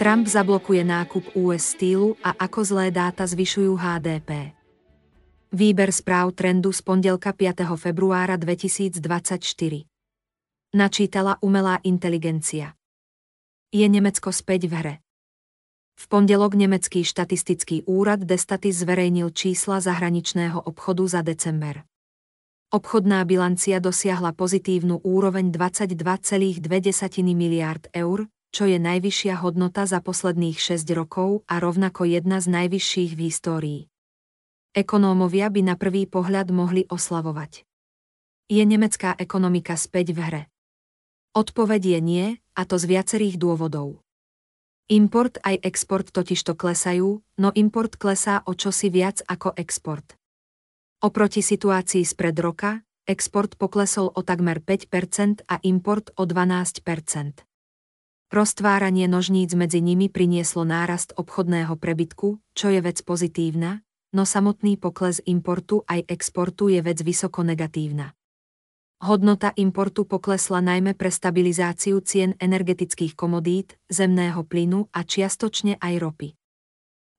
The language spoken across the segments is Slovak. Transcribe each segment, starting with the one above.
Trump zablokuje nákup US Steelu a ako zlé dáta zvyšujú HDP. Výber správ trendu z pondelka 5. februára 2024. Načítala umelá inteligencia. Je Nemecko späť v hre. V pondelok nemecký štatistický úrad Destatis zverejnil čísla zahraničného obchodu za december. Obchodná bilancia dosiahla pozitívnu úroveň 22,2 miliard eur, čo je najvyššia hodnota za posledných 6 rokov a rovnako jedna z najvyšších v histórii. Ekonómovia by na prvý pohľad mohli oslavovať. Je nemecká ekonomika späť v hre? Odpoveď je nie, a to z viacerých dôvodov. Import aj export totižto klesajú, no import klesá o čosi viac ako export. Oproti situácii spred roka, export poklesol o takmer 5% a import o 12%. Roztváranie nožníc medzi nimi prinieslo nárast obchodného prebytku, čo je vec pozitívna, no samotný pokles importu aj exportu je vec vysoko negatívna. Hodnota importu poklesla najmä pre stabilizáciu cien energetických komodít, zemného plynu a čiastočne aj ropy.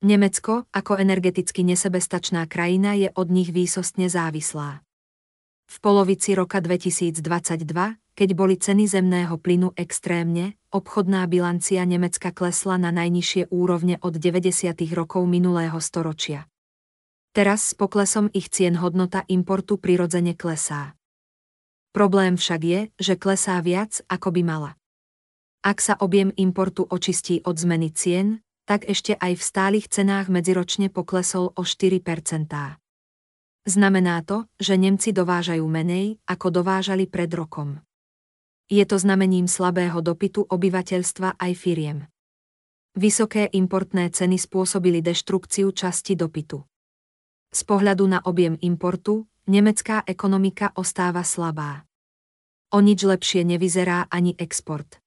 Nemecko, ako energeticky nesebestačná krajina, je od nich výsostne závislá. V polovici roka 2022, keď boli ceny zemného plynu extrémne, obchodná bilancia Nemecka klesla na najnižšie úrovne od 90. rokov minulého storočia. Teraz s poklesom ich cien hodnota importu prirodzene klesá. Problém však je, že klesá viac, ako by mala. Ak sa objem importu očistí od zmeny cien, tak ešte aj v stálych cenách medziročne poklesol o 4% Znamená to, že Nemci dovážajú menej, ako dovážali pred rokom je to znamením slabého dopytu obyvateľstva aj firiem. Vysoké importné ceny spôsobili deštrukciu časti dopytu. Z pohľadu na objem importu, nemecká ekonomika ostáva slabá. O nič lepšie nevyzerá ani export.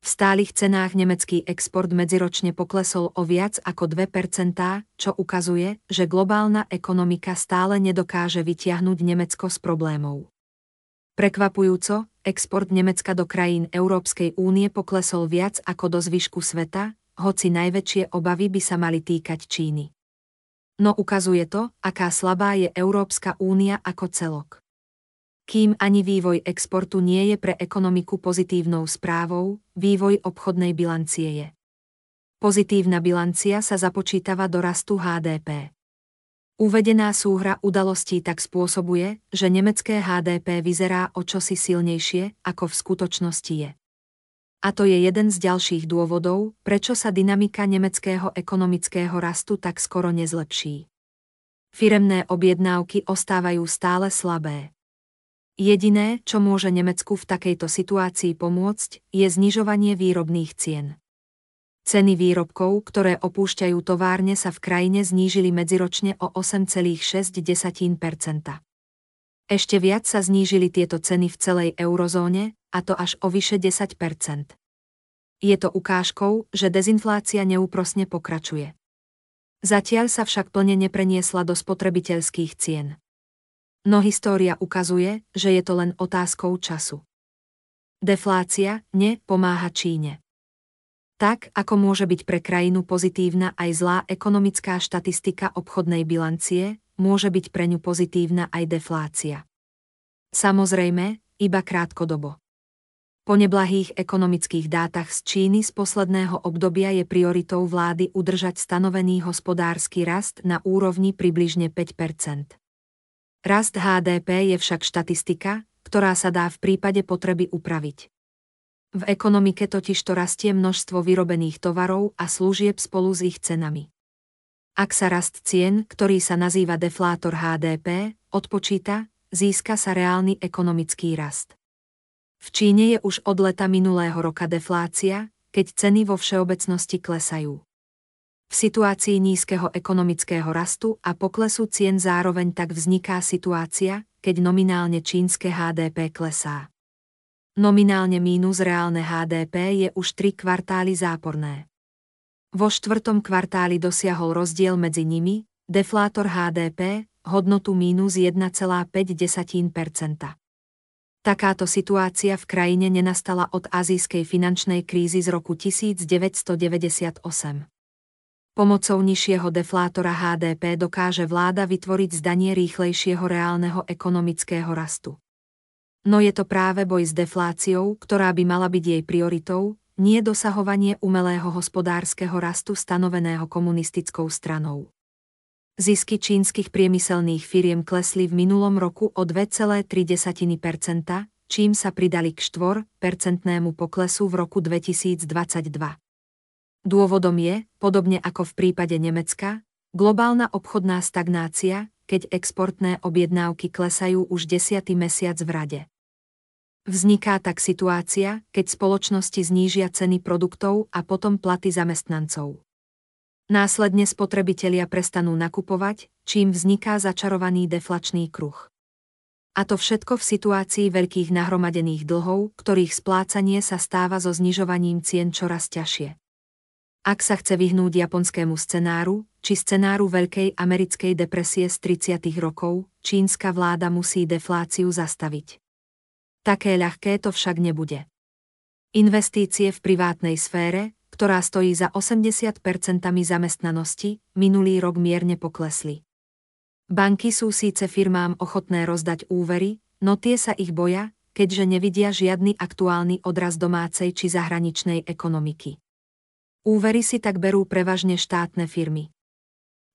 V stálych cenách nemecký export medziročne poklesol o viac ako 2%, čo ukazuje, že globálna ekonomika stále nedokáže vytiahnuť Nemecko z problémov. Prekvapujúco, export Nemecka do krajín Európskej únie poklesol viac ako do zvyšku sveta, hoci najväčšie obavy by sa mali týkať Číny. No ukazuje to, aká slabá je Európska únia ako celok. Kým ani vývoj exportu nie je pre ekonomiku pozitívnou správou, vývoj obchodnej bilancie je. Pozitívna bilancia sa započítava do rastu HDP. Uvedená súhra udalostí tak spôsobuje, že nemecké HDP vyzerá o čosi silnejšie, ako v skutočnosti je. A to je jeden z ďalších dôvodov, prečo sa dynamika nemeckého ekonomického rastu tak skoro nezlepší. Firemné objednávky ostávajú stále slabé. Jediné, čo môže Nemecku v takejto situácii pomôcť, je znižovanie výrobných cien. Ceny výrobkov, ktoré opúšťajú továrne sa v krajine znížili medziročne o 8,6% Ešte viac sa znížili tieto ceny v celej eurozóne, a to až o vyše 10% Je to ukážkou, že dezinflácia neúprosne pokračuje. Zatiaľ sa však plne nepreniesla do spotrebiteľských cien. No história ukazuje, že je to len otázkou času. Deflácia nepomáha Číne. Tak, ako môže byť pre krajinu pozitívna aj zlá ekonomická štatistika obchodnej bilancie, môže byť pre ňu pozitívna aj deflácia. Samozrejme, iba krátkodobo. Po neblahých ekonomických dátach z Číny z posledného obdobia je prioritou vlády udržať stanovený hospodársky rast na úrovni približne 5% Rast HDP je však štatistika, ktorá sa dá v prípade potreby upraviť. V ekonomike totiž to rastie množstvo vyrobených tovarov a služieb spolu s ich cenami. Ak sa rast cien, ktorý sa nazýva deflátor HDP, odpočíta, získa sa reálny ekonomický rast. V Číne je už od leta minulého roka deflácia, keď ceny vo všeobecnosti klesajú. V situácii nízkeho ekonomického rastu a poklesu cien zároveň tak vzniká situácia, keď nominálne čínske HDP klesá. Nominálne mínus reálne HDP je už tri kvartály záporné. Vo štvrtom kvartáli dosiahol rozdiel medzi nimi, deflátor HDP, hodnotu mínus 1,5%. Takáto situácia v krajine nenastala od azijskej finančnej krízy z roku 1998. Pomocou nižšieho deflátora HDP dokáže vláda vytvoriť zdanie rýchlejšieho reálneho ekonomického rastu. No je to práve boj s defláciou, ktorá by mala byť jej prioritou, nie dosahovanie umelého hospodárskeho rastu stanoveného komunistickou stranou. Zisky čínskych priemyselných firiem klesli v minulom roku o 2,3%, čím sa pridali k 4-percentnému poklesu v roku 2022. Dôvodom je, podobne ako v prípade Nemecka, globálna obchodná stagnácia, keď exportné objednávky klesajú už desiatý mesiac v rade. Vzniká tak situácia, keď spoločnosti znížia ceny produktov a potom platy zamestnancov. Následne spotrebitelia prestanú nakupovať, čím vzniká začarovaný deflačný kruh. A to všetko v situácii veľkých nahromadených dlhov, ktorých splácanie sa stáva so znižovaním cien čoraz ťažšie. Ak sa chce vyhnúť japonskému scenáru, či scenáru Veľkej americkej depresie z 30. rokov, čínska vláda musí defláciu zastaviť. Také ľahké to však nebude. Investície v privátnej sfére, ktorá stojí za 80% zamestnanosti, minulý rok mierne poklesli. Banky sú síce firmám ochotné rozdať úvery, no tie sa ich boja, keďže nevidia žiadny aktuálny odraz domácej či zahraničnej ekonomiky. Úvery si tak berú prevažne štátne firmy.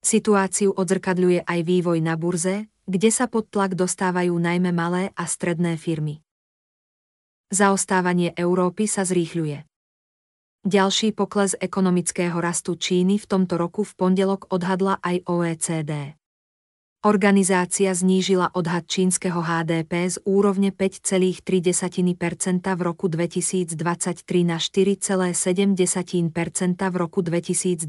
Situáciu odzrkadľuje aj vývoj na burze, kde sa pod tlak dostávajú najmä malé a stredné firmy. Zaostávanie Európy sa zrýchľuje. Ďalší pokles ekonomického rastu Číny v tomto roku v pondelok odhadla aj OECD. Organizácia znížila odhad čínskeho HDP z úrovne 5,3% v roku 2023 na 4,7% v roku 2024.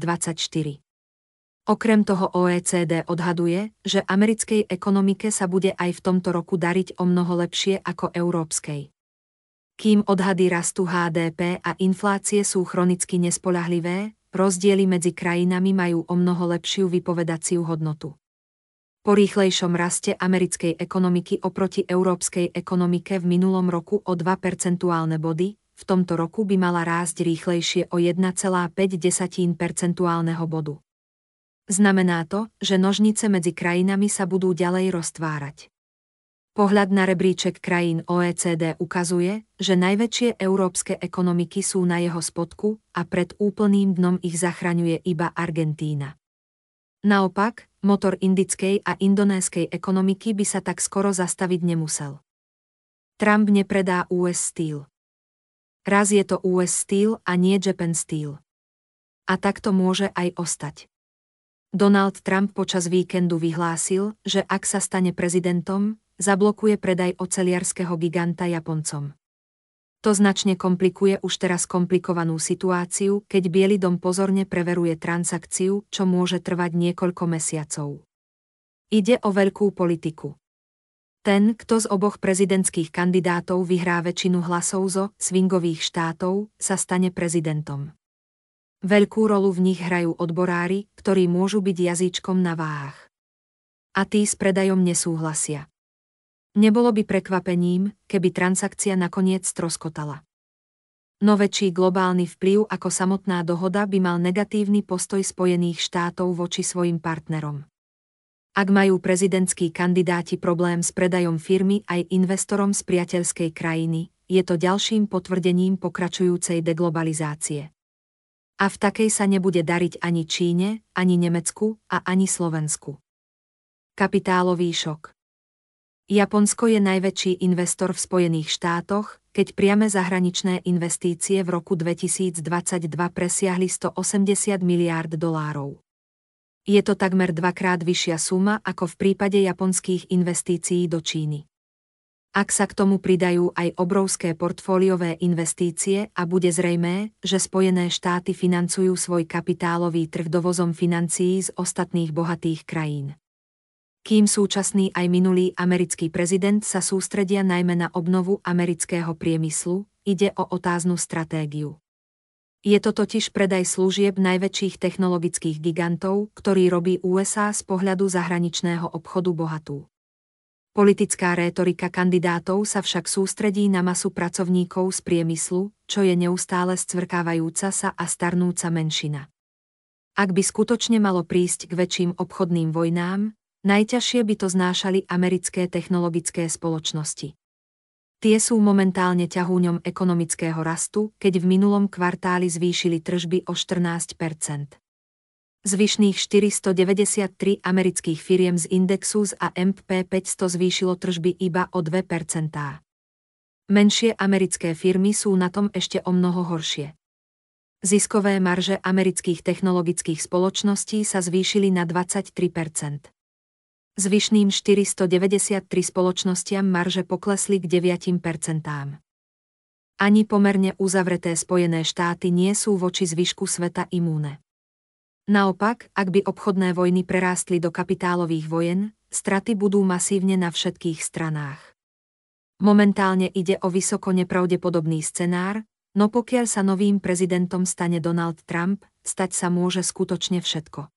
Okrem toho OECD odhaduje, že americkej ekonomike sa bude aj v tomto roku dariť o mnoho lepšie ako európskej. Kým odhady rastu HDP a inflácie sú chronicky nespolahlivé, rozdiely medzi krajinami majú o mnoho lepšiu vypovedaciu hodnotu. Po rýchlejšom raste americkej ekonomiky oproti európskej ekonomike v minulom roku o 2 percentuálne body, v tomto roku by mala rásť rýchlejšie o 1,5 percentuálneho bodu. Znamená to, že nožnice medzi krajinami sa budú ďalej roztvárať. Pohľad na rebríček krajín OECD ukazuje, že najväčšie európske ekonomiky sú na jeho spodku a pred úplným dnom ich zachraňuje iba Argentína. Naopak, motor indickej a indonéskej ekonomiky by sa tak skoro zastaviť nemusel. Trump nepredá US Steel. Raz je to US Steel a nie Japan Steel. A tak to môže aj ostať. Donald Trump počas víkendu vyhlásil, že ak sa stane prezidentom, zablokuje predaj oceliarského giganta Japoncom. To značne komplikuje už teraz komplikovanú situáciu, keď Biely dom pozorne preveruje transakciu, čo môže trvať niekoľko mesiacov. Ide o veľkú politiku. Ten, kto z oboch prezidentských kandidátov vyhrá väčšinu hlasov zo swingových štátov, sa stane prezidentom. Veľkú rolu v nich hrajú odborári, ktorí môžu byť jazyčkom na váhach. A tí s predajom nesúhlasia. Nebolo by prekvapením, keby transakcia nakoniec stroskotala. No väčší globálny vplyv ako samotná dohoda by mal negatívny postoj Spojených štátov voči svojim partnerom. Ak majú prezidentskí kandidáti problém s predajom firmy aj investorom z priateľskej krajiny, je to ďalším potvrdením pokračujúcej deglobalizácie. A v takej sa nebude dariť ani Číne, ani Nemecku a ani Slovensku. Kapitálový šok Japonsko je najväčší investor v Spojených štátoch, keď priame zahraničné investície v roku 2022 presiahli 180 miliárd dolárov. Je to takmer dvakrát vyššia suma ako v prípade japonských investícií do Číny. Ak sa k tomu pridajú aj obrovské portfóliové investície a bude zrejmé, že Spojené štáty financujú svoj kapitálový trh dovozom financií z ostatných bohatých krajín kým súčasný aj minulý americký prezident sa sústredia najmä na obnovu amerického priemyslu, ide o otáznu stratégiu. Je to totiž predaj služieb najväčších technologických gigantov, ktorý robí USA z pohľadu zahraničného obchodu bohatú. Politická rétorika kandidátov sa však sústredí na masu pracovníkov z priemyslu, čo je neustále scvrkávajúca sa a starnúca menšina. Ak by skutočne malo prísť k väčším obchodným vojnám, najťažšie by to znášali americké technologické spoločnosti. Tie sú momentálne ťahúňom ekonomického rastu, keď v minulom kvartáli zvýšili tržby o 14% Zvyšných 493 amerických firiem z indexu z AMP 500 zvýšilo tržby iba o 2% Menšie americké firmy sú na tom ešte o mnoho horšie. Ziskové marže amerických technologických spoločností sa zvýšili na 23 Zvyšným 493 spoločnostiam marže poklesli k 9% Ani pomerne uzavreté Spojené štáty nie sú voči zvyšku sveta imúne. Naopak, ak by obchodné vojny prerástli do kapitálových vojen, straty budú masívne na všetkých stranách. Momentálne ide o vysoko nepravdepodobný scenár, no pokiaľ sa novým prezidentom stane Donald Trump, stať sa môže skutočne všetko.